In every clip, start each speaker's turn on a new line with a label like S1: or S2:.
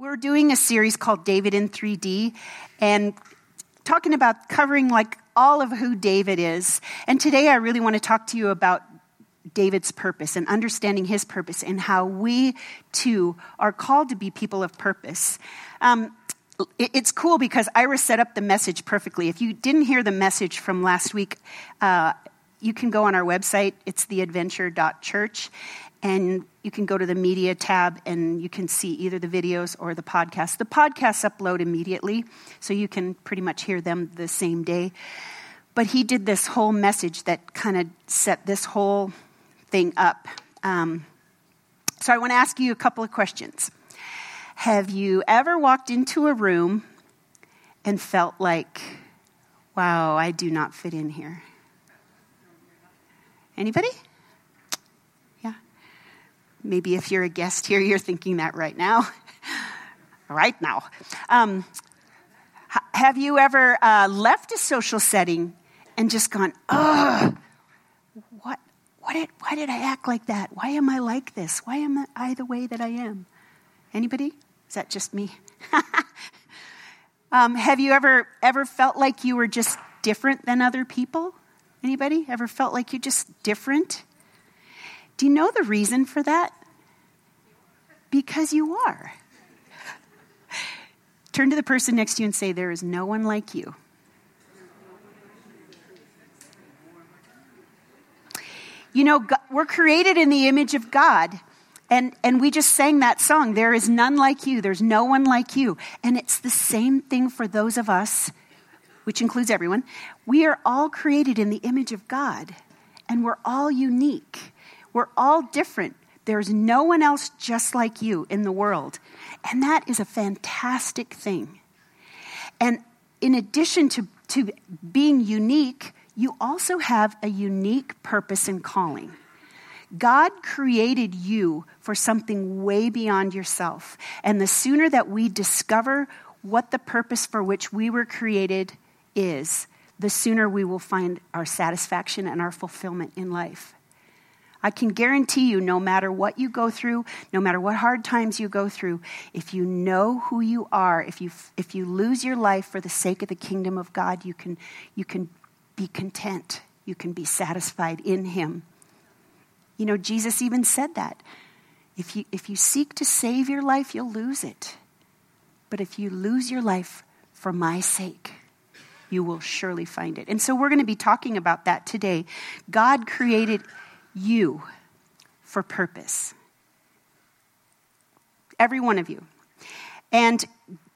S1: We're doing a series called David in 3D and talking about covering like all of who David is. And today I really want to talk to you about David's purpose and understanding his purpose and how we too are called to be people of purpose. Um, it's cool because Iris set up the message perfectly. If you didn't hear the message from last week, uh, you can go on our website. It's theadventure.church. And you can go to the media tab and you can see either the videos or the podcast. The podcasts upload immediately, so you can pretty much hear them the same day. But he did this whole message that kind of set this whole thing up. Um, so I want to ask you a couple of questions. Have you ever walked into a room and felt like, wow, I do not fit in here? Anybody? Maybe if you're a guest here, you're thinking that right now. right now. Um, have you ever uh, left a social setting and just gone, ugh, what, what did, why did I act like that? Why am I like this? Why am I the way that I am? Anybody? Is that just me? um, have you ever ever felt like you were just different than other people? Anybody ever felt like you're just different? Do you know the reason for that? Because you are. Turn to the person next to you and say, There is no one like you. You know, we're created in the image of God. And, and we just sang that song, There is none like you. There's no one like you. And it's the same thing for those of us, which includes everyone. We are all created in the image of God, and we're all unique. We're all different. There's no one else just like you in the world. And that is a fantastic thing. And in addition to, to being unique, you also have a unique purpose and calling. God created you for something way beyond yourself. And the sooner that we discover what the purpose for which we were created is, the sooner we will find our satisfaction and our fulfillment in life. I can guarantee you, no matter what you go through, no matter what hard times you go through, if you know who you are, if you, if you lose your life for the sake of the kingdom of God, you can, you can be content. You can be satisfied in Him. You know, Jesus even said that. If you, if you seek to save your life, you'll lose it. But if you lose your life for my sake, you will surely find it. And so we're going to be talking about that today. God created you for purpose. Every one of you. And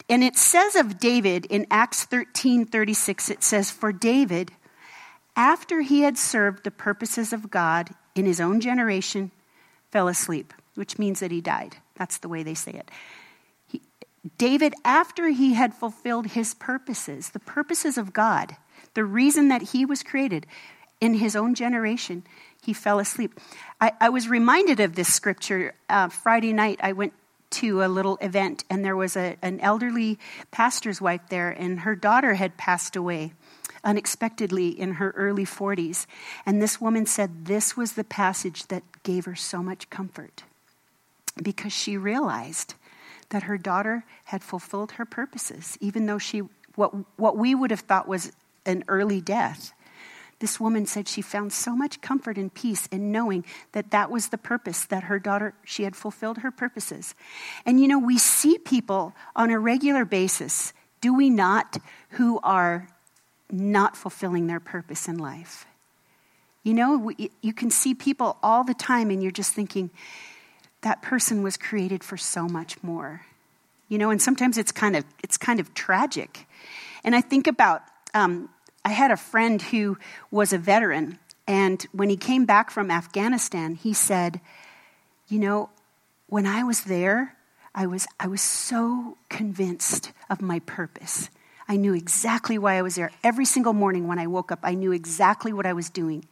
S1: and it says of David in Acts 13 36, it says, For David, after he had served the purposes of God in his own generation, fell asleep, which means that he died. That's the way they say it. He, David, after he had fulfilled his purposes, the purposes of God, the reason that he was created in his own generation, he fell asleep. I, I was reminded of this scripture uh, Friday night. I went to a little event, and there was a, an elderly pastor's wife there, and her daughter had passed away unexpectedly in her early 40s. And this woman said this was the passage that gave her so much comfort because she realized that her daughter had fulfilled her purposes, even though she, what, what we would have thought was an early death this woman said she found so much comfort and peace in knowing that that was the purpose that her daughter, she had fulfilled her purposes. And you know, we see people on a regular basis, do we not, who are not fulfilling their purpose in life. You know, you can see people all the time, and you're just thinking, that person was created for so much more. You know, and sometimes it's kind of it's kind of tragic. And I think about um, I had a friend who was a veteran, and when he came back from Afghanistan, he said, You know, when I was there, I was, I was so convinced of my purpose. I knew exactly why I was there. Every single morning when I woke up, I knew exactly what I was doing.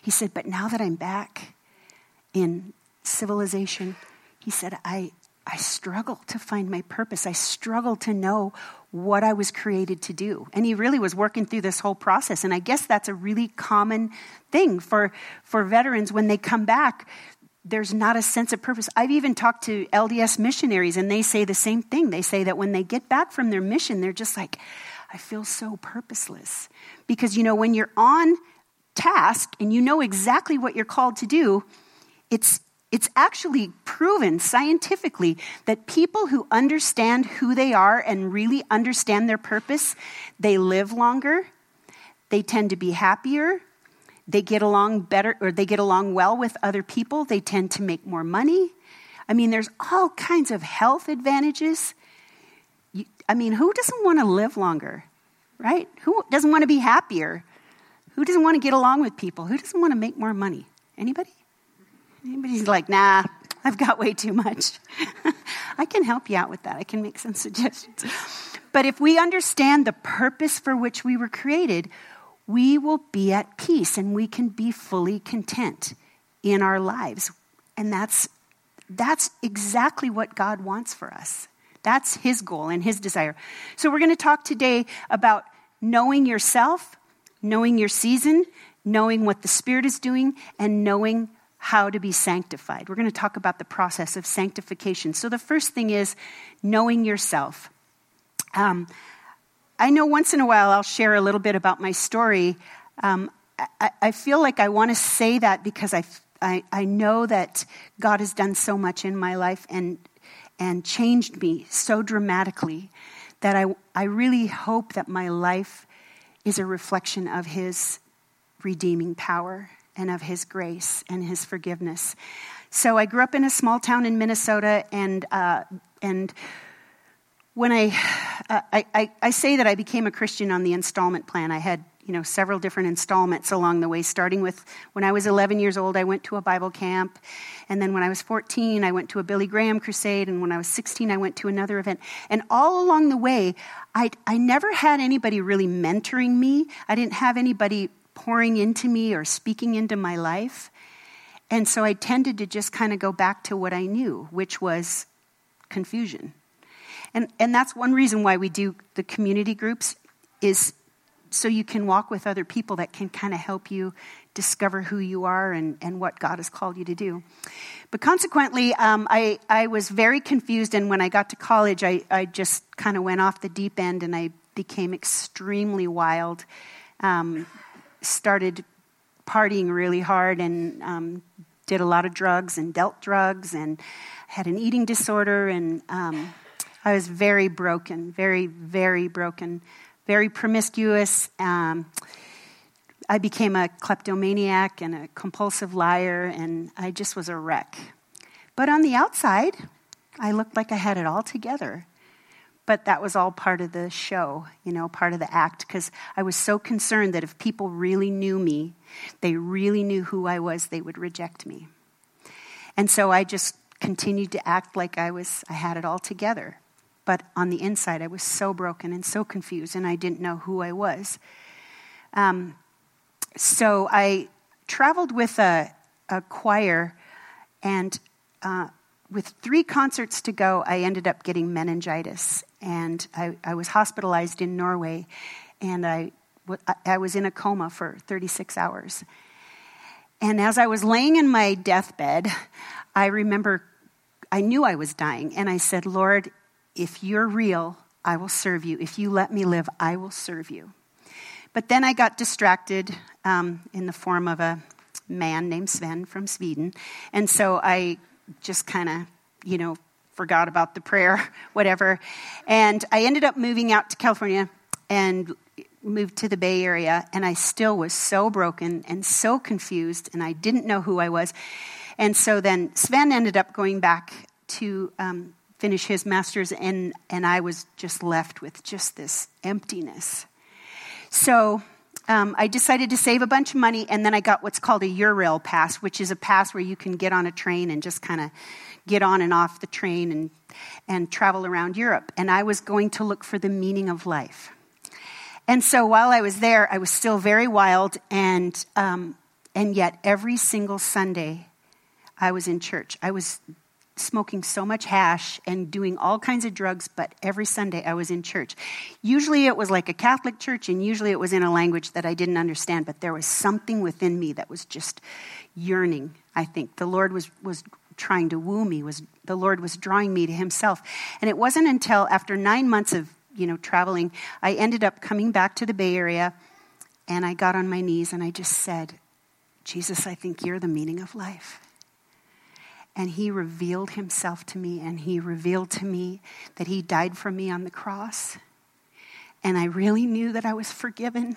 S1: He said, But now that I'm back in civilization, he said, I, I struggle to find my purpose. I struggle to know what I was created to do. And he really was working through this whole process. And I guess that's a really common thing for, for veterans when they come back. there's not a sense of purpose. I've even talked to LDS missionaries, and they say the same thing. They say that when they get back from their mission, they're just like, I feel so purposeless. Because, you know, when you're on task and you know exactly what you're called to do, it's, it's actually proven scientifically that people who understand who they are and really understand their purpose, they live longer, they tend to be happier, they get along better or they get along well with other people, they tend to make more money. I mean, there's all kinds of health advantages. I mean, who doesn't want to live longer, right? Who doesn't want to be happier? Who doesn't want to get along with people? Who doesn't want to make more money? Anybody? Anybody's like, nah, I've got way too much. I can help you out with that. I can make some suggestions. But if we understand the purpose for which we were created, we will be at peace and we can be fully content in our lives. And that's, that's exactly what God wants for us. That's his goal and his desire. So, we're going to talk today about knowing yourself, knowing your season, knowing what the Spirit is doing, and knowing how to be sanctified. We're going to talk about the process of sanctification. So, the first thing is knowing yourself. Um, I know once in a while I'll share a little bit about my story. Um, I, I, feel like I want to say that because I, I, I know that God has done so much in my life and, and changed me so dramatically that I, I really hope that my life is a reflection of His redeeming power and of His grace and His forgiveness. So I grew up in a small town in Minnesota, and uh, and when I, uh, I, I, I, say that I became a Christian on the installment plan, I had you know several different installments along the way. Starting with when I was 11 years old, I went to a Bible camp, and then when I was 14, I went to a Billy Graham crusade, and when I was 16, I went to another event. And all along the way, I, I never had anybody really mentoring me. I didn't have anybody pouring into me or speaking into my life. And so I tended to just kind of go back to what I knew, which was confusion and, and that's one reason why we do the community groups is so you can walk with other people that can kind of help you discover who you are and, and what God has called you to do. But consequently, um, I, I was very confused, and when I got to college, I, I just kind of went off the deep end and I became extremely wild. Um, started partying really hard and um, did a lot of drugs and dealt drugs and had an eating disorder and um, I was very broken, very, very broken, very promiscuous. Um, I became a kleptomaniac and a compulsive liar, and I just was a wreck. But on the outside, I looked like I had it all together. But that was all part of the show, you know, part of the act, because I was so concerned that if people really knew me, they really knew who I was, they would reject me. And so I just continued to act like I was I had it all together. But on the inside, I was so broken and so confused, and I didn't know who I was. Um, so I traveled with a, a choir, and uh, with three concerts to go, I ended up getting meningitis. And I, I was hospitalized in Norway, and I, I was in a coma for 36 hours. And as I was laying in my deathbed, I remember I knew I was dying, and I said, Lord, if you're real, I will serve you. If you let me live, I will serve you. But then I got distracted um, in the form of a man named Sven from Sweden. And so I just kind of, you know, forgot about the prayer, whatever. And I ended up moving out to California and moved to the Bay Area. And I still was so broken and so confused, and I didn't know who I was. And so then Sven ended up going back to um, finish his master's, and, and I was just left with just this emptiness. So um, I decided to save a bunch of money, and then I got what's called a Eurail pass, which is a pass where you can get on a train and just kind of get on and off the train and, and travel around Europe. And I was going to look for the meaning of life. And so while I was there, I was still very wild, and, um, and yet every single Sunday, I was in church. I was smoking so much hash and doing all kinds of drugs, but every Sunday I was in church. Usually it was like a Catholic church, and usually it was in a language that I didn't understand, but there was something within me that was just yearning I think. The Lord was, was trying to woo me, was the Lord was drawing me to himself. And it wasn't until after nine months of, you know, traveling, I ended up coming back to the Bay Area and I got on my knees and I just said, Jesus, I think you're the meaning of life. And he revealed himself to me, and he revealed to me that he died for me on the cross. And I really knew that I was forgiven,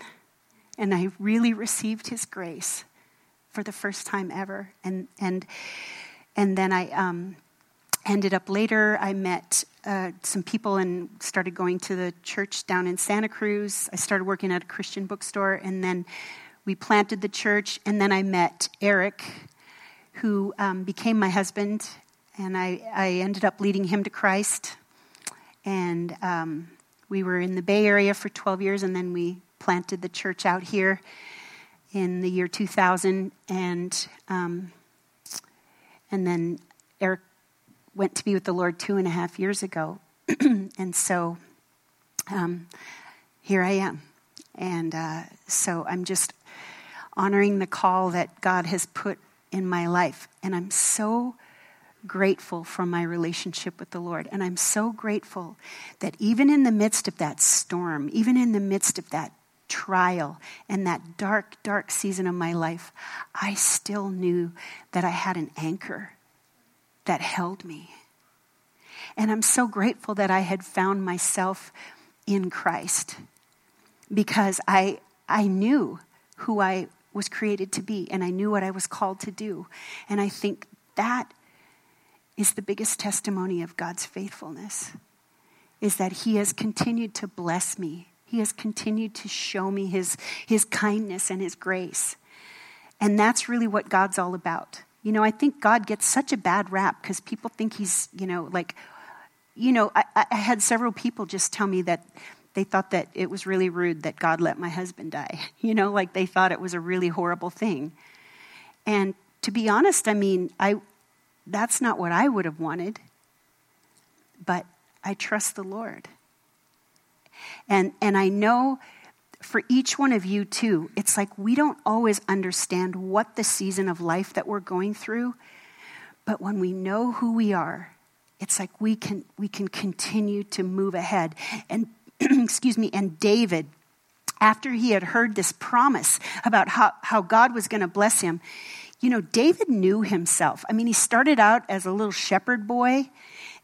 S1: and I really received his grace for the first time ever. And, and, and then I um, ended up later, I met uh, some people and started going to the church down in Santa Cruz. I started working at a Christian bookstore, and then we planted the church. And then I met Eric, who um, became my husband, and I, I ended up leading him to Christ. And um, we were in the Bay Area for 12 years, and then we planted the church out here in the year 2000. And, um, and then Eric went to be with the Lord two and a half years ago. and so um, here I am. And uh, so I'm just honoring the call that God has put in my life. And I'm so grateful for my relationship with the Lord. And I'm so grateful that even in the midst of that storm, even in the midst of that trial and that dark, dark season of my life, I still knew that I had an anchor that held me. And I'm so grateful that I had found myself in Christ because I, I knew who I was created to be, and I knew what I was called to do. And I think that is the biggest testimony of God's faithfulness is that he has continued to bless me. He has continued to show me his, his kindness and his grace. And that's really what God's all about. You know, I think God gets such a bad rap because people think he's, you know, like, you know, I, I, had several people just tell me that they thought that it was really rude that God let my husband die. You know, like they thought it was a really horrible thing. And to be honest, I mean, I that's not what I would have wanted. But I trust the Lord. And and I know for each one of you too, it's like we don't always understand what the season of life that we're going through, but when we know who we are, it's like we can we can continue to move ahead. And excuse me, and David, after he had heard this promise about how, how God was going to bless him, you know, David knew himself. I mean, he started out as a little shepherd boy.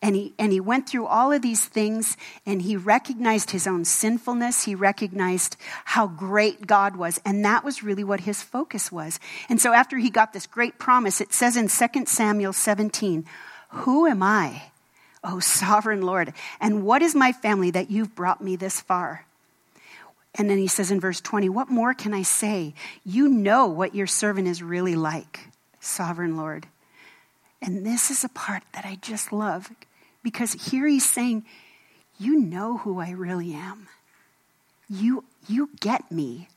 S1: And he, and he went through all of these things and he recognized his own sinfulness. He recognized how great God was. And that was really what his focus was. And so after he got this great promise, it says in 2 Samuel 17, Who am I Oh, sovereign Lord, and what is my family that you've brought me this far? And then he says in verse 20, What more can I say? You know what your servant is really like, sovereign Lord. And this is a part that I just love because here he's saying, You know who I really am. You, you get me.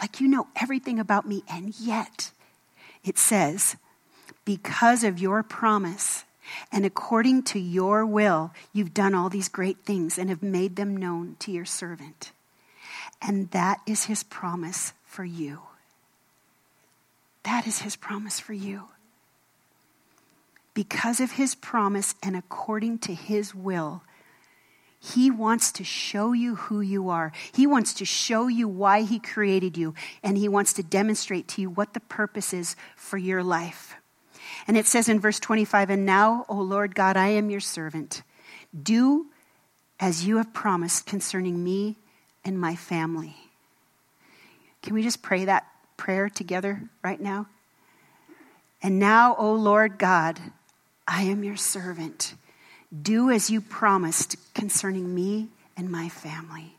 S1: Like you know everything about me. And yet, it says, Because of your promise, and according to your will, you've done all these great things and have made them known to your servant. And that is his promise for you. That is his promise for you. Because of his promise and according to his will, he wants to show you who you are. He wants to show you why he created you. And he wants to demonstrate to you what the purpose is for your life. And it says in verse 25, And now, O Lord God, I am your servant. Do as you have promised concerning me and my family. Can we just pray that prayer together right now? And now, O Lord God, I am your servant. Do as you promised concerning me and my family.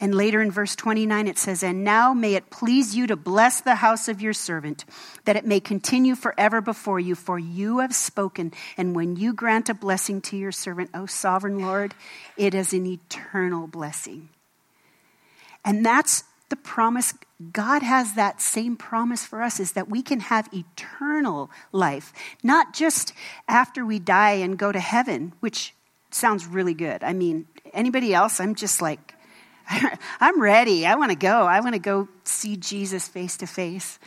S1: And later in verse 29, it says, And now may it please you to bless the house of your servant, that it may continue forever before you, for you have spoken. And when you grant a blessing to your servant, O sovereign Lord, it is an eternal blessing. And that's the promise. God has that same promise for us is that we can have eternal life, not just after we die and go to heaven, which sounds really good. I mean, anybody else? I'm just like, I'm ready. I want to go. I want to go see Jesus face to face.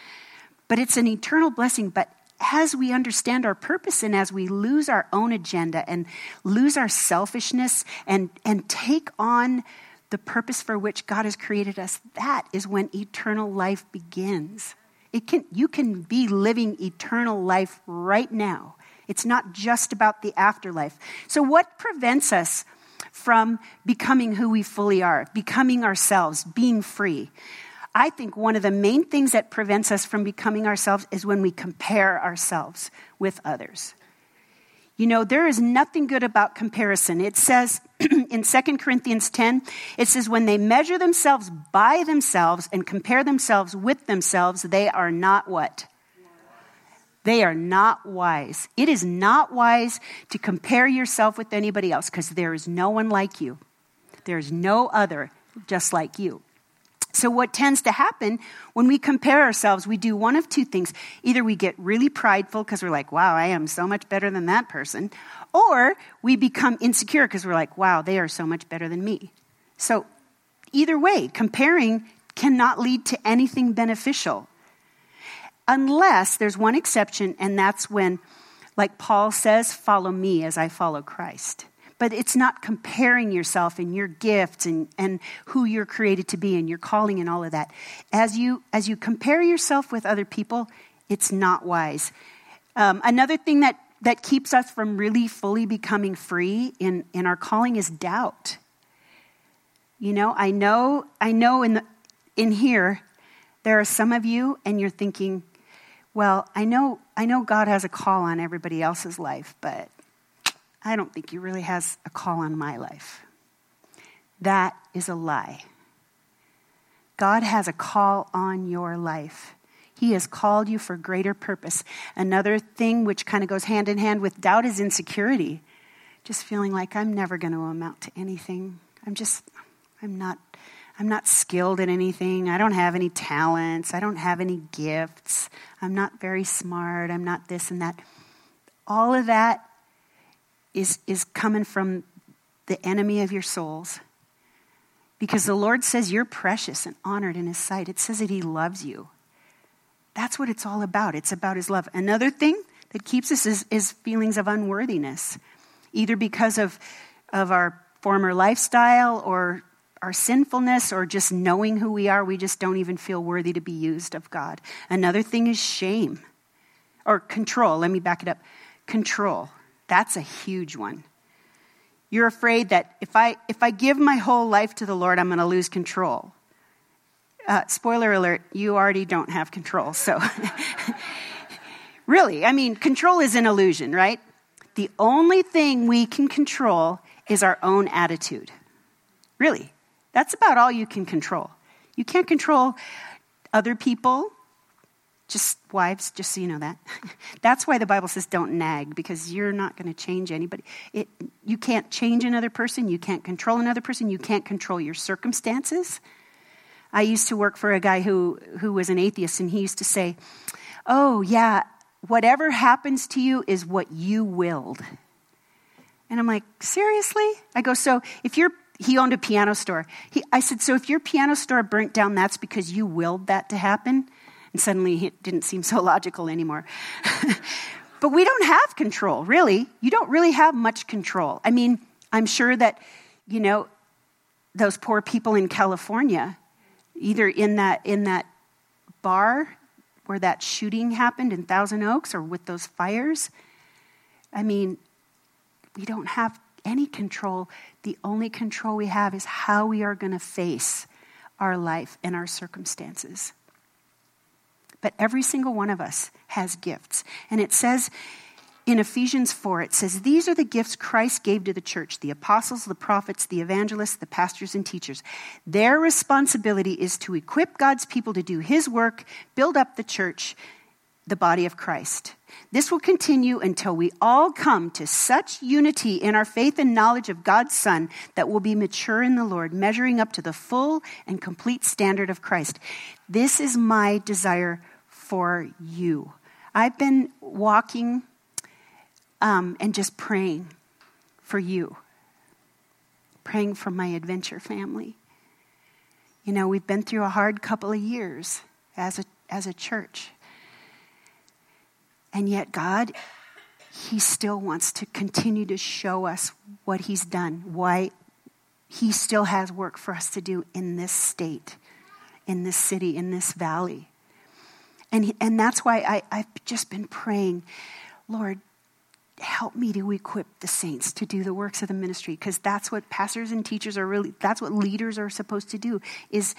S1: But it's an eternal blessing. But as we understand our purpose and as we lose our own agenda and lose our selfishness and, and take on the purpose for which God has created us, that is when eternal life begins. It can, you can be living eternal life right now. It's not just about the afterlife. So, what prevents us from becoming who we fully are, becoming ourselves, being free? I think one of the main things that prevents us from becoming ourselves is when we compare ourselves with others. You know, there is nothing good about comparison. It says in 2 Corinthians 10, it says, when they measure themselves by themselves and compare themselves with themselves, they are not what? They are not wise. It is not wise to compare yourself with anybody else because there is no one like you. There is no other just like you. So, what tends to happen when we compare ourselves, we do one of two things. Either we get really prideful because we're like, wow, I am so much better than that person. Or we become insecure because we're like, wow, they are so much better than me. So, either way, comparing cannot lead to anything beneficial. Unless there's one exception, and that's when, like Paul says, follow me as I follow Christ but it's not comparing yourself and your gifts and, and who you're created to be and your calling and all of that. As you, as you compare yourself with other people, it's not wise. Um, another thing that, that keeps us from really fully becoming free in, in our calling is doubt. You know, I know, I know in, the, in here, there are some of you, and you're thinking, well, I know, I know God has a call on everybody else's life, but I don't think he really has a call on my life. That is a lie. God has a call on your life. He has called you for greater purpose. Another thing which kind of goes hand in hand with doubt is insecurity. Just feeling like I'm never going to amount to anything. I'm just, I'm not, I'm not skilled in anything. I don't have any talents. I don't have any gifts. I'm not very smart. I'm not this and that. All of that is, is coming from the enemy of your souls. Because the Lord says you're precious and honored in His sight. It says that He loves you. That's what it's all about. It's about His love. Another thing that keeps us is, is feelings of unworthiness, either because of, of our former lifestyle or our sinfulness or just knowing who we are. We just don't even feel worthy to be used of God. Another thing is shame or control. Let me back it up. Control. That's a huge one. You're afraid that if I, if I give my whole life to the Lord, I'm going to lose control. Uh, spoiler alert, you already don't have control. So, really, I mean, control is an illusion, right? The only thing we can control is our own attitude. Really, that's about all you can control. You can't control other people, just wives, just so you know that. That's why the Bible says don't nag, because you're not going to change anybody. It, you can't change another person. You can't control another person. You can't control your circumstances. I used to work for a guy who, who was an atheist, and he used to say, Oh, yeah, whatever happens to you is what you willed. And I'm like, Seriously? I go, So if you're he owned a piano store. He, I said, So if your piano store burnt down, that's because you willed that to happen? And suddenly it didn't seem so logical anymore. but we don't have control, really. You don't really have much control. I mean, I'm sure that, you know, those poor people in California, either in that, in that bar where that shooting happened in Thousand Oaks or with those fires, I mean, we don't have any control. The only control we have is how we are going to face our life and our circumstances. But every single one of us has gifts. And it says in Ephesians 4, it says, These are the gifts Christ gave to the church the apostles, the prophets, the evangelists, the pastors, and teachers. Their responsibility is to equip God's people to do his work, build up the church, the body of Christ. This will continue until we all come to such unity in our faith and knowledge of God's Son that we'll be mature in the Lord, measuring up to the full and complete standard of Christ. This is my desire for you. I've been walking um, and just praying for you, praying for my adventure family. You know, we've been through a hard couple of years as a, as a church. And yet, God, He still wants to continue to show us what He's done, why He still has work for us to do in this state, in this city, in this valley. And, and that's why I, I've just been praying, Lord, help me to equip the saints to do the works of the ministry because that's what pastors and teachers are really that's what leaders are supposed to do is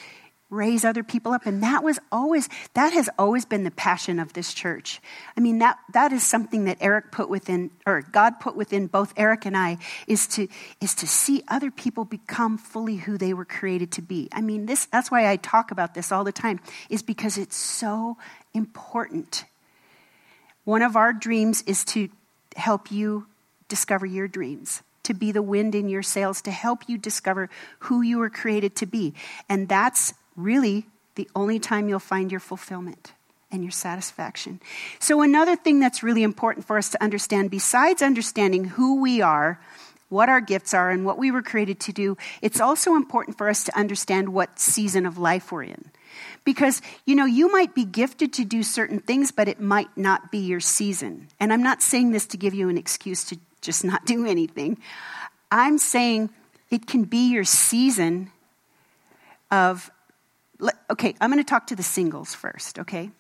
S1: raise other people up. And that was always that has always been the passion of this church. I mean that that is something that eric put within or god put within both eric and i is to is to see other people become fully who they were created to be. I mean this that's why i talk about this all the time is because it's so important. One of our dreams is to help you discover your dreams, to be the wind in your sails, to help you discover who you were created to be. And that's really the only time you'll find your fulfillment and your satisfaction. So, another thing that's really important for us to understand, besides understanding who we are, what our gifts are, and what we were created to do, it's also important for us to understand what season of life we're in. Because, you know, you might be gifted to do certain things, but it might not be your season. And I'm not saying this to give you an excuse to just not do anything. I'm saying it can be your season of, okay, I'm going to talk to the singles first, okay?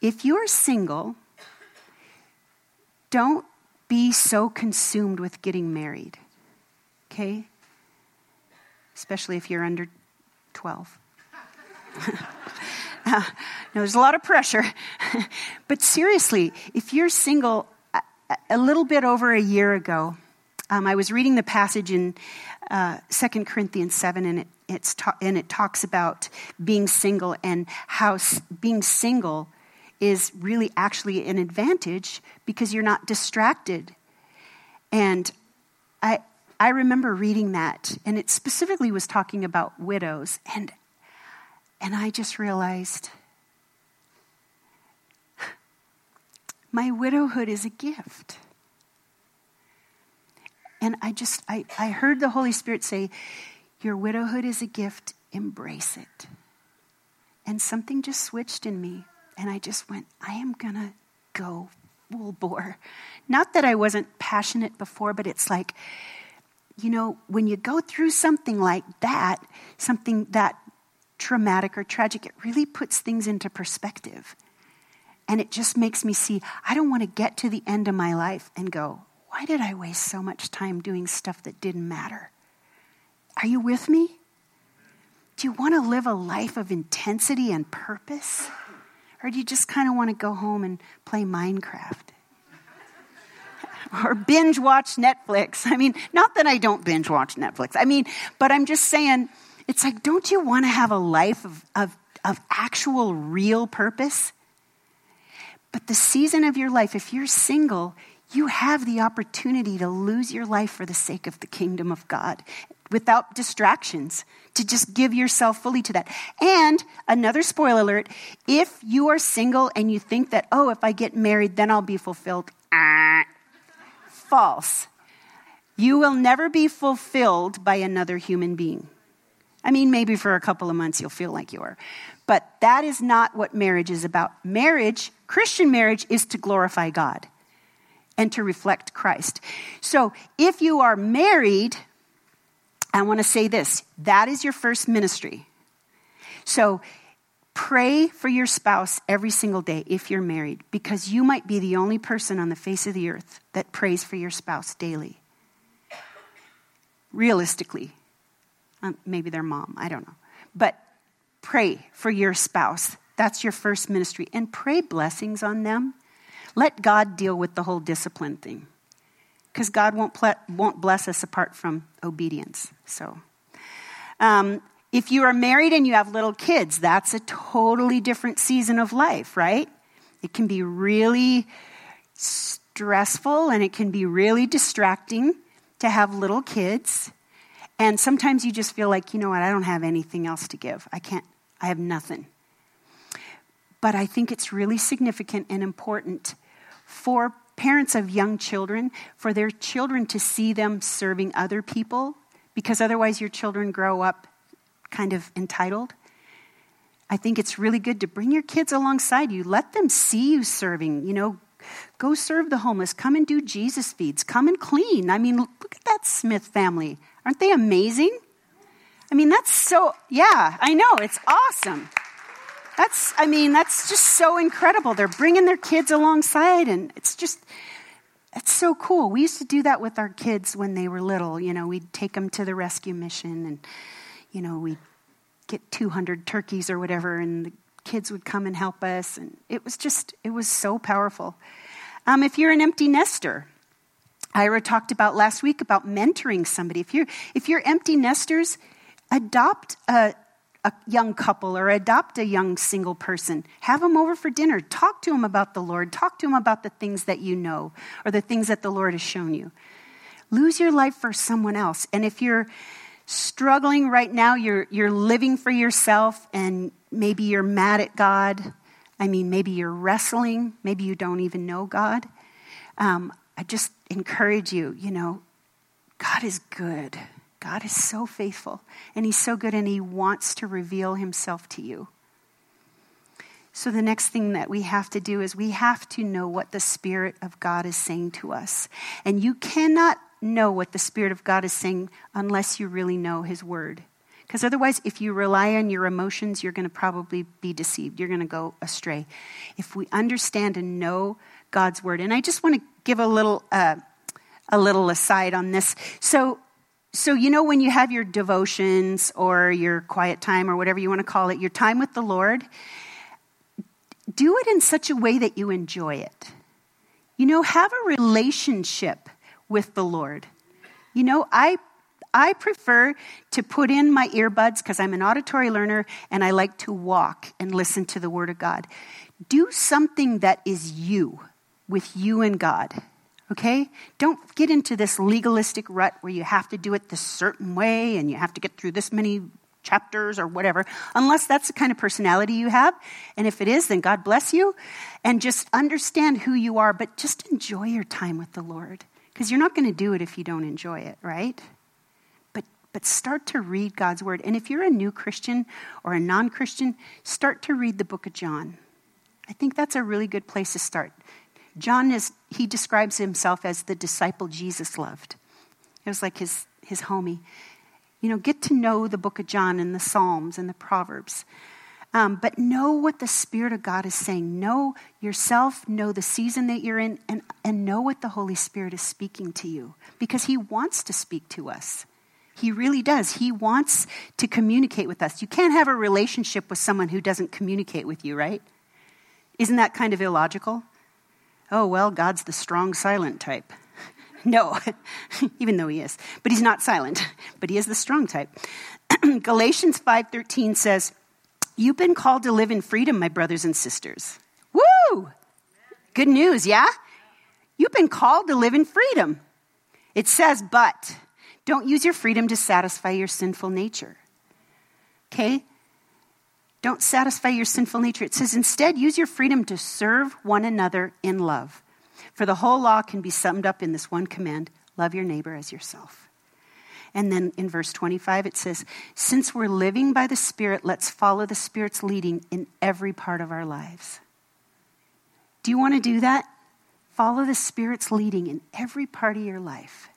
S1: If you're single, don't be so consumed with getting married, okay? Especially if you're under 12. uh, there's a lot of pressure. but seriously, if you're single, a, little bit over a year ago, um, I was reading the passage in uh, 2 Corinthians 7, and it, ta- and it talks about being single and how s- being single is really actually an advantage because you're not distracted. And I, I remember reading that, and it specifically was talking about widows. And and I just realized my widowhood is a gift. And I just, I, I heard the Holy Spirit say, Your widowhood is a gift, embrace it. And something just switched in me. And I just went, I am going to go full bore. Not that I wasn't passionate before, but it's like, you know, when you go through something like that, something that traumatic or tragic, it really puts things into perspective. And it just makes me see I don't want to get to the end of my life and go, why did I waste so much time doing stuff that didn't matter? Are you with me? Do you want to live a life of intensity and purpose? Or do you just kind of want to go home and play Minecraft? or binge watch Netflix? I mean, not that I don't binge watch Netflix. I mean, but I'm just saying, it's like, don't you want to have a life of, of, of actual real purpose? But the season of your life, if you're single, you have the opportunity to lose your life for the sake of the kingdom of God without distractions, to just give yourself fully to that. And another spoiler alert if you are single and you think that, oh, if I get married, then I'll be fulfilled, ah, false. You will never be fulfilled by another human being. I mean, maybe for a couple of months you'll feel like you are. But that is not what marriage is about. Marriage, Christian marriage, is to glorify God and to reflect Christ. So if you are married, I want to say this that is your first ministry. So pray for your spouse every single day if you're married, because you might be the only person on the face of the earth that prays for your spouse daily. Realistically, um, maybe their mom, I don't know. But pray for your spouse. That's your first ministry. And pray blessings on them. Let God deal with the whole discipline thing. Because God won't, ple- won't bless us apart from obedience. So, um, if you are married and you have little kids, that's a totally different season of life, right? It can be really stressful and it can be really distracting to have little kids. And sometimes you just feel like, you know what, I don't have anything else to give. I can't, I have nothing. But I think it's really significant and important for parents of young children, for their children to see them serving other people, because otherwise your children grow up kind of entitled. I think it's really good to bring your kids alongside you. Let them see you serving, you know, Go serve the homeless. Come and do Jesus feeds. Come and clean. I mean, look at that Smith family. Aren't they amazing? I mean, that's so, yeah, I know. It's awesome. That's, I mean, that's just so incredible. They're bringing their kids alongside, and it's just, it's so cool. We used to do that with our kids when they were little. You know, we'd take them to the rescue mission, and, you know, we'd get 200 turkeys or whatever, and the kids would come and help us. And it was just, it was so powerful. Um, if you're an empty nester, Ira talked about last week about mentoring somebody. If you're, if you're empty nesters, adopt a, a young couple or adopt a young single person. Have them over for dinner. Talk to them about the Lord. Talk to them about the things that you know or the things that the Lord has shown you. Lose your life for someone else. And if you're struggling right now, you're, you're living for yourself, and maybe you're mad at God. I mean, maybe you're wrestling. Maybe you don't even know God. Um, I just encourage you, you know, God is good. God is so faithful, and He's so good, and He wants to reveal Himself to you. So, the next thing that we have to do is we have to know what the Spirit of God is saying to us. And you cannot know what the Spirit of God is saying unless you really know His Word. Because otherwise, if you rely on your emotions, you're going to probably be deceived. You're going to go astray. If we understand and know God's Word, and I just want to give a little, uh, a little aside on this. So, so you know when you have your devotions or your quiet time or whatever you want to call it, your time with the Lord, do it in such a way that you enjoy it. You know, have a relationship with the Lord. You know, I I prefer to put in my earbuds because I'm an auditory learner and I like to walk and listen to the Word of God. Do something that is you, with you and God. Okay? Don't get into this legalistic rut where you have to do it this certain way and you have to get through this many chapters or whatever, unless that's the kind of personality you have. And if it is, then God bless you. And just understand who you are, but just enjoy your time with the Lord. Because you're not going to do it if you don't enjoy it, right? But, but start to read God's word. And if you're a new Christian or a non Christian, start to read the book of John. I think that's a really good place to start. John is, he describes himself as the disciple Jesus loved. It was like his, his homie. You know, get to know the book of John and the Psalms and the Proverbs. Um, but know what the Spirit of God is saying. Know yourself, know the season that you're in, and, and know what the Holy Spirit is speaking to you because He wants to speak to us. He really does. He wants to communicate with us. You can't have a relationship with someone who doesn't communicate with you, right? Isn't that kind of illogical? Oh, well, God's the strong, silent type. no, even though he is. But he's not silent, but he is the strong type. Galatians 5:13 says, You've been called to live in freedom, my brothers and sisters. Woo! Good news, yeah? You've been called to live in freedom. It says, but don't use your freedom to satisfy your sinful nature. Okay? Don't satisfy your sinful nature. It says, instead, use your freedom to serve one another in love. For the whole law can be summed up in this one command love your neighbor as yourself. And then in verse 25, it says, Since we're living by the Spirit, let's follow the Spirit's leading in every part of our lives. Do you want to do that? Follow the Spirit's leading in every part of your life.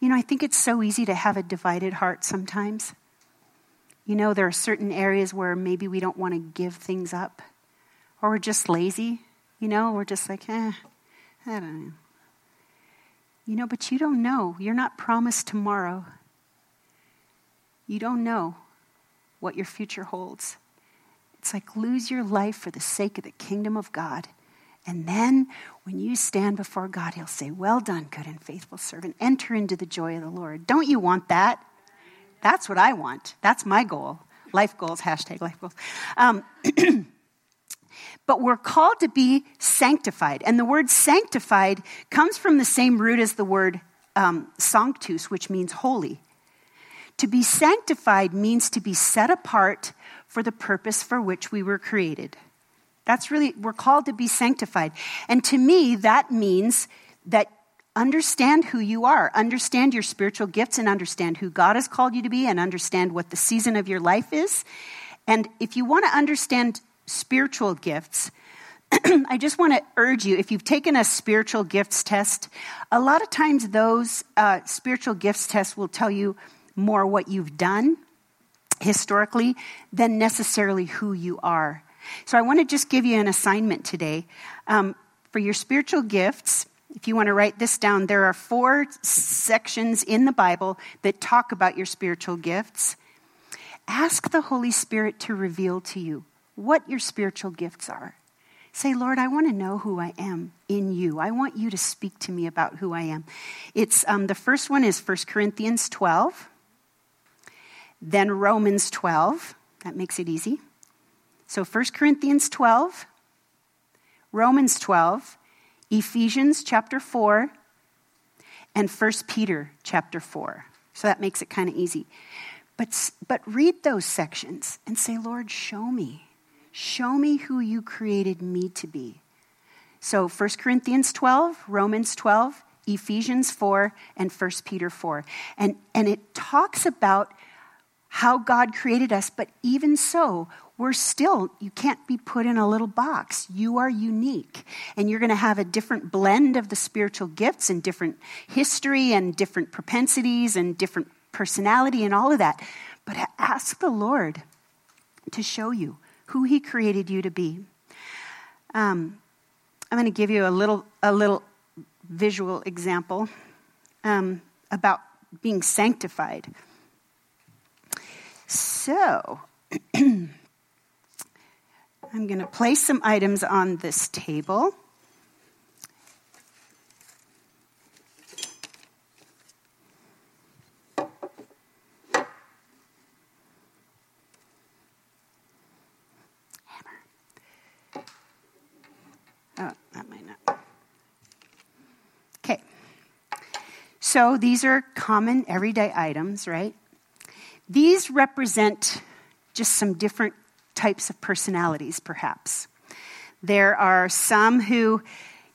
S1: You know, I think it's so easy to have a divided heart sometimes. You know, there are certain areas where maybe we don't want to give things up, or we're just lazy. You know, we're just like, eh, I don't know. You know, but you don't know. You're not promised tomorrow. You don't know what your future holds. It's like lose your life for the sake of the kingdom of God. And then when you stand before God, He'll say, Well done, good and faithful servant. Enter into the joy of the Lord. Don't you want that? That's what I want. That's my goal. Life goals, hashtag life goals. Um, but we're called to be sanctified. And the word sanctified comes from the same root as the word um, sanctus, which means holy. To be sanctified means to be set apart for the purpose for which we were created. That's really, we're called to be sanctified. And to me, that means that understand who you are, understand your spiritual gifts, and understand who God has called you to be, and understand what the season of your life is. And if you want to understand spiritual gifts, I just want to urge you if you've taken a spiritual gifts test, a lot of times those uh, spiritual gifts tests will tell you more what you've done historically than necessarily who you are. So I want to just give you an assignment today. Um, for your spiritual gifts, if you want to write this down, there are four sections in the Bible that talk about your spiritual gifts. Ask the Holy Spirit to reveal to you what your spiritual gifts are. Say, Lord, I want to know who I am in you. I want you to speak to me about who I am. It's um, the first one is 1 Corinthians 12, then Romans 12. That makes it easy. So 1 Corinthians 12, Romans 12, Ephesians chapter 4, and 1 Peter chapter 4. So that makes it kind of easy. But, but read those sections and say, Lord, show me. Show me who you created me to be. So 1 Corinthians 12, Romans 12, Ephesians 4, and 1 Peter 4. And, and it talks about how God created us, but even so, we're still, you can't be put in a little box. You are unique. And you're going to have a different blend of the spiritual gifts and different history and different propensities and different personality and all of that. But ask the Lord to show you who He created you to be. Um, I'm going to give you a little, a little visual example um, about being sanctified. So, I'm going to place some items on this table. Hammer. Oh. So these are common everyday items, right? These represent just some different types of personalities, perhaps. There are some who,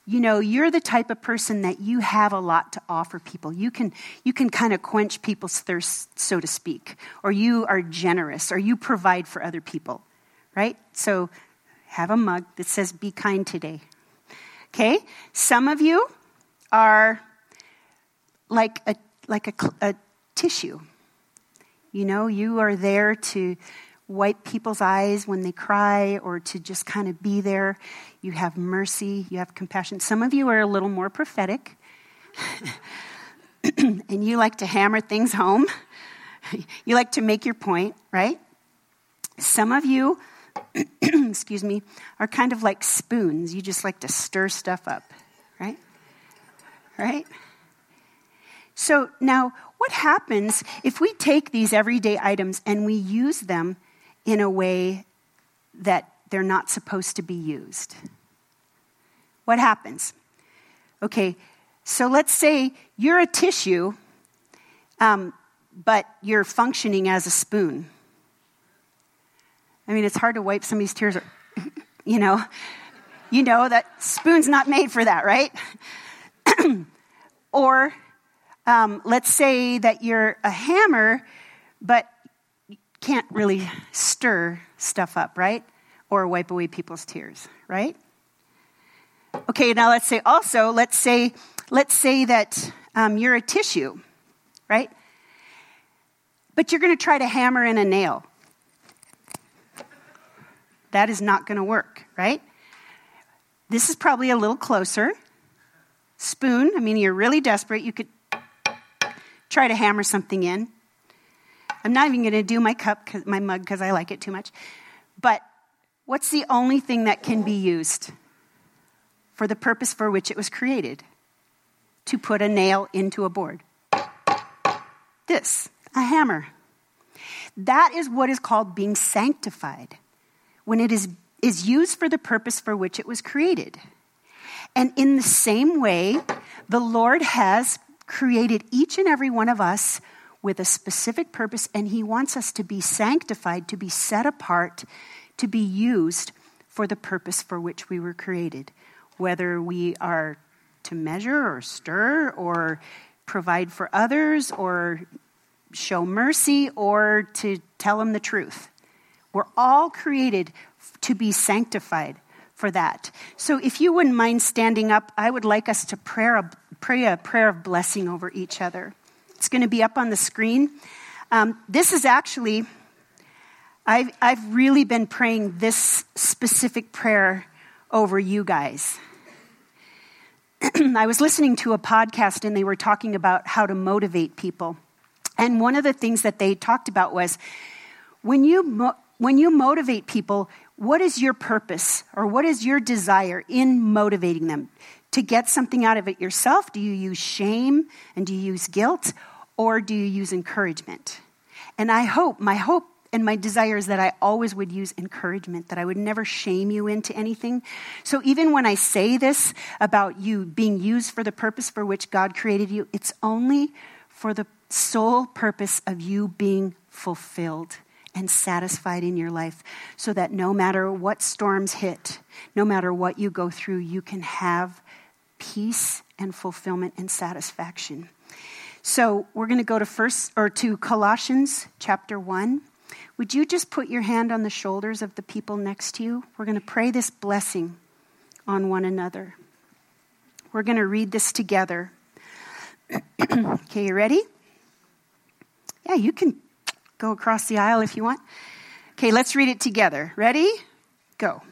S1: you know, you're the type of person that you have a lot to offer people. You can, you can kind of quench people's thirst, so to speak, or you are generous, or you provide for other people, right? So have a mug that says, Be kind today. Okay? Some of you are like a, like a, a tissue. You know, you are there to wipe people's eyes when they cry or to just kind of be there. You have mercy, you have compassion. Some of you are a little more prophetic, and you like to hammer things home. you like to make your point, right? Some of you, excuse me, are kind of like spoons. You just like to stir stuff up, right? Right? So now, what happens if we take these everyday items and we use them in a way that they're not supposed to be used? What happens? Okay, so let's say you're a tissue, um, but you're functioning as a spoon. I mean, it's hard to wipe somebody's tears, you know. You know that spoon's not made for that, right? or um, let's say that you're a hammer, but can't really stir stuff up, right? Or wipe away people's tears, right? Okay, now let's say also, let's say, let's say that um, you're a tissue, right? But you're going to try to hammer in a nail. That is not going to work, right? This is probably a little closer. Spoon, I mean, you're really desperate. You could try to hammer something in. I'm not even going to do my cup, my mug, because I like it too much. But what's the only thing that can be used for the purpose for which it was created? To put a nail into a board. This, a hammer. That is what is called being sanctified, when it is, is used for the purpose for which it was created. And in the same way, the Lord has created each and every one of us with a specific purpose, and He wants us to be sanctified, to be set apart, to be used for the purpose for which we were created. Whether we are to measure or stir or provide for others or show mercy or to tell them the truth. We're all created to be sanctified for that. So if you wouldn't mind standing up, I would like us to pray a, pray a prayer of blessing over each other. It's going to be up on the screen. Um, this is actually, I've, I've really been praying this specific prayer over you guys. I was listening to a podcast and they were talking about how to motivate people. And one of the things that they talked about was when you, mo- when you motivate people, what is your purpose or what is your desire in motivating them? To get something out of it yourself? Do you use shame and do you use guilt or do you use encouragement? And I hope, my hope and my desire is that I always would use encouragement, that I would never shame you into anything. So even when I say this about you being used for the purpose for which God created you, it's only for the sole purpose of you being fulfilled and satisfied in your life so that no matter what storms hit, no matter what you go through, you can have peace and fulfillment and satisfaction. So we're going to go to first or to Colossians chapter 1 would you just put your hand on the shoulders of the people next to you? We're going to pray this blessing on one another. We're going to read this together. okay, you ready? Yeah, you can go across the aisle if you want. Okay, let's read it together. Ready? Go.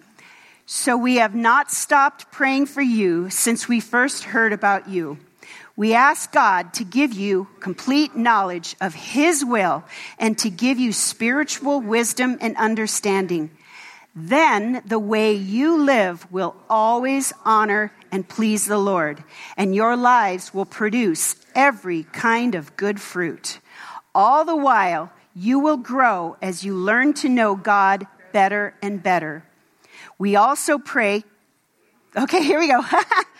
S1: So we have not stopped praying for you since we first heard about you. We ask God to give you complete knowledge of His will and to give you spiritual wisdom and understanding. Then the way you live will always honor and please the Lord, and your lives will produce every kind of good fruit. All the while, you will grow as you learn to know God better and better. We also pray. Okay, here we go.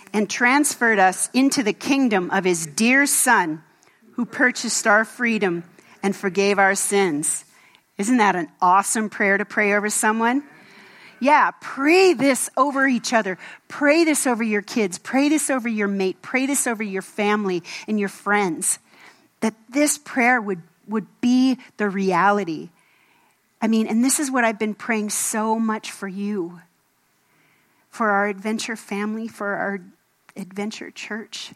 S1: and transferred us into the kingdom of his dear son who purchased our freedom and forgave our sins. Isn't that an awesome prayer to pray over someone? Yeah, pray this over each other. Pray this over your kids. Pray this over your mate. Pray this over your family and your friends. That this prayer would, would be the reality. I mean, and this is what I've been praying so much for you, for our adventure family, for our Adventure Church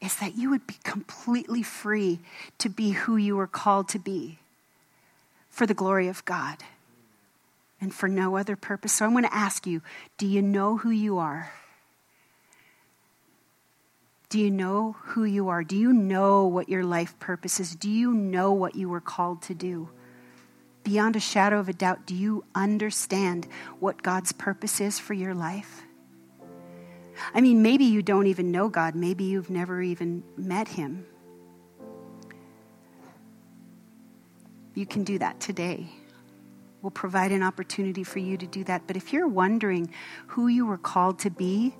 S1: is that you would be completely free to be who you were called to be for the glory of God and for no other purpose. So I want to ask you do you know who you are? Do you know who you are? Do you know what your life purpose is? Do you know what you were called to do? Beyond a shadow of a doubt, do you understand what God's purpose is for your life? I mean, maybe you don't even know God, maybe you've never even met Him. You can do that today. We'll provide an opportunity for you to do that. But if you're wondering who you were called to be,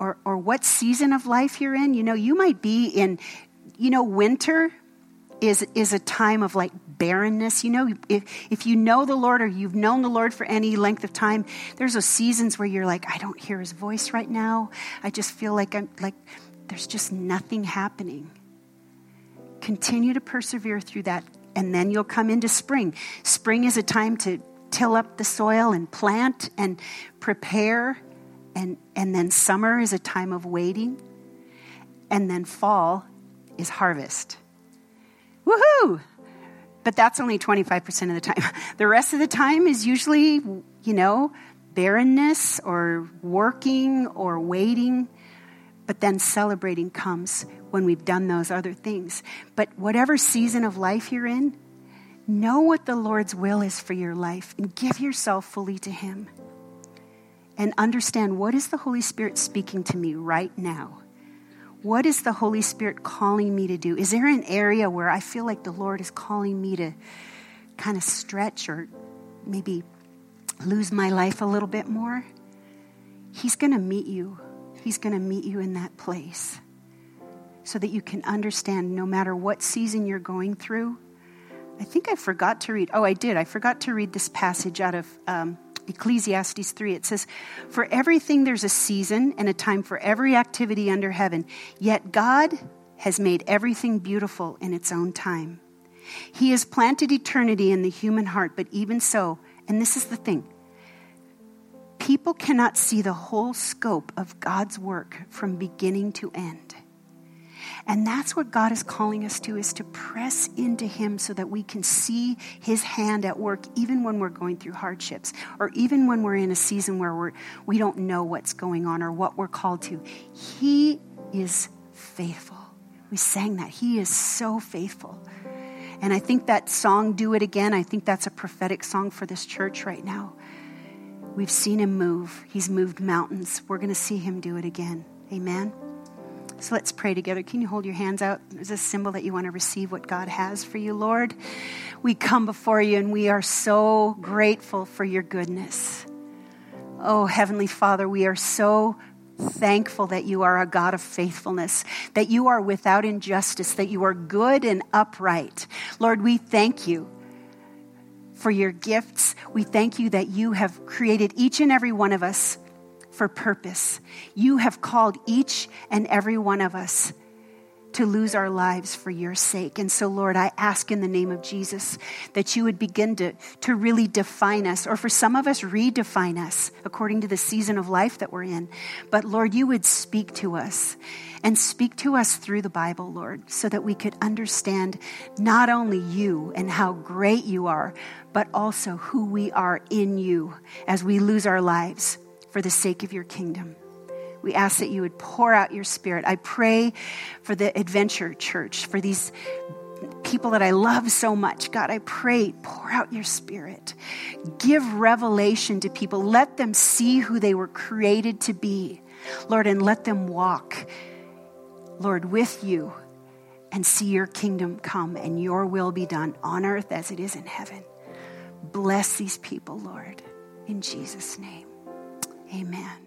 S1: or, or what season of life you're in, you know, you might be in, you know, winter is, is a time of like barrenness. You know, if, if you know the Lord or you've known the Lord for any length of time, there's those seasons where you're like, I don't hear his voice right now. I just feel like I'm like, there's just nothing happening. Continue to persevere through that, and then you'll come into spring. Spring is a time to till up the soil and plant and prepare, and, and then summer is a time of waiting, and then fall is harvest. Woohoo! But that's only 25% of the time. The rest of the time is usually, you know, barrenness or working or waiting. But then celebrating comes when we've done those other things. But whatever season of life you're in, know what the Lord's will is for your life and give yourself fully to Him. And understand what is the Holy Spirit speaking to me right now? What is the Holy Spirit calling me to do? Is there an area where I feel like the Lord is calling me to kind of stretch or maybe lose my life a little bit more? He's going to meet you. He's going to meet you in that place so that you can understand no matter what season you're going through. I think I forgot to read. Oh, I did. I forgot to read this passage out of um, Ecclesiastes 3. It says, For everything there's a season and a time for every activity under heaven, yet God has made everything beautiful in its own time. He has planted eternity in the human heart, but even so, and this is the thing people cannot see the whole scope of God's work from beginning to end. And that's what God is calling us to is to press into him so that we can see his hand at work even when we're going through hardships or even when we're in a season where we're we don't know what's going on or what we're called to. He is faithful. We sang that. He is so faithful. And I think that song, Do It Again, I think that's a prophetic song for this church right now. We've seen him move. He's moved mountains. We're going to see him do it again. Amen. So let's pray together. Can you hold your hands out as a symbol that you want to receive what God has for you, Lord? We come before you and we are so grateful for your goodness. Oh, Heavenly Father, we are so thankful that you are a God of faithfulness, that you are without injustice, that you are good and upright. Lord, we thank you for your gifts. We thank you that you have created each and every one of us for purpose. You have called each and every one of us to lose our lives for your sake. And so, Lord, I ask in the name of Jesus that you would begin to, to really define us, or for some of us, redefine us according to the season of life that we're in. But, Lord, you would speak to us and speak to us through the Bible, Lord, so that we could understand not only you and how great you are, but also who we are in you as we lose our lives for the sake of your kingdom. We ask that you would pour out your spirit. I pray for the Adventure Church, for these people that I love so much. God, I pray, pour out your spirit. Give revelation to people. Let them see who they were created to be, Lord, and let them walk, Lord, with you and see your kingdom come and your will be done on earth as it is in heaven. Bless these people, Lord, in Jesus' name. Amen.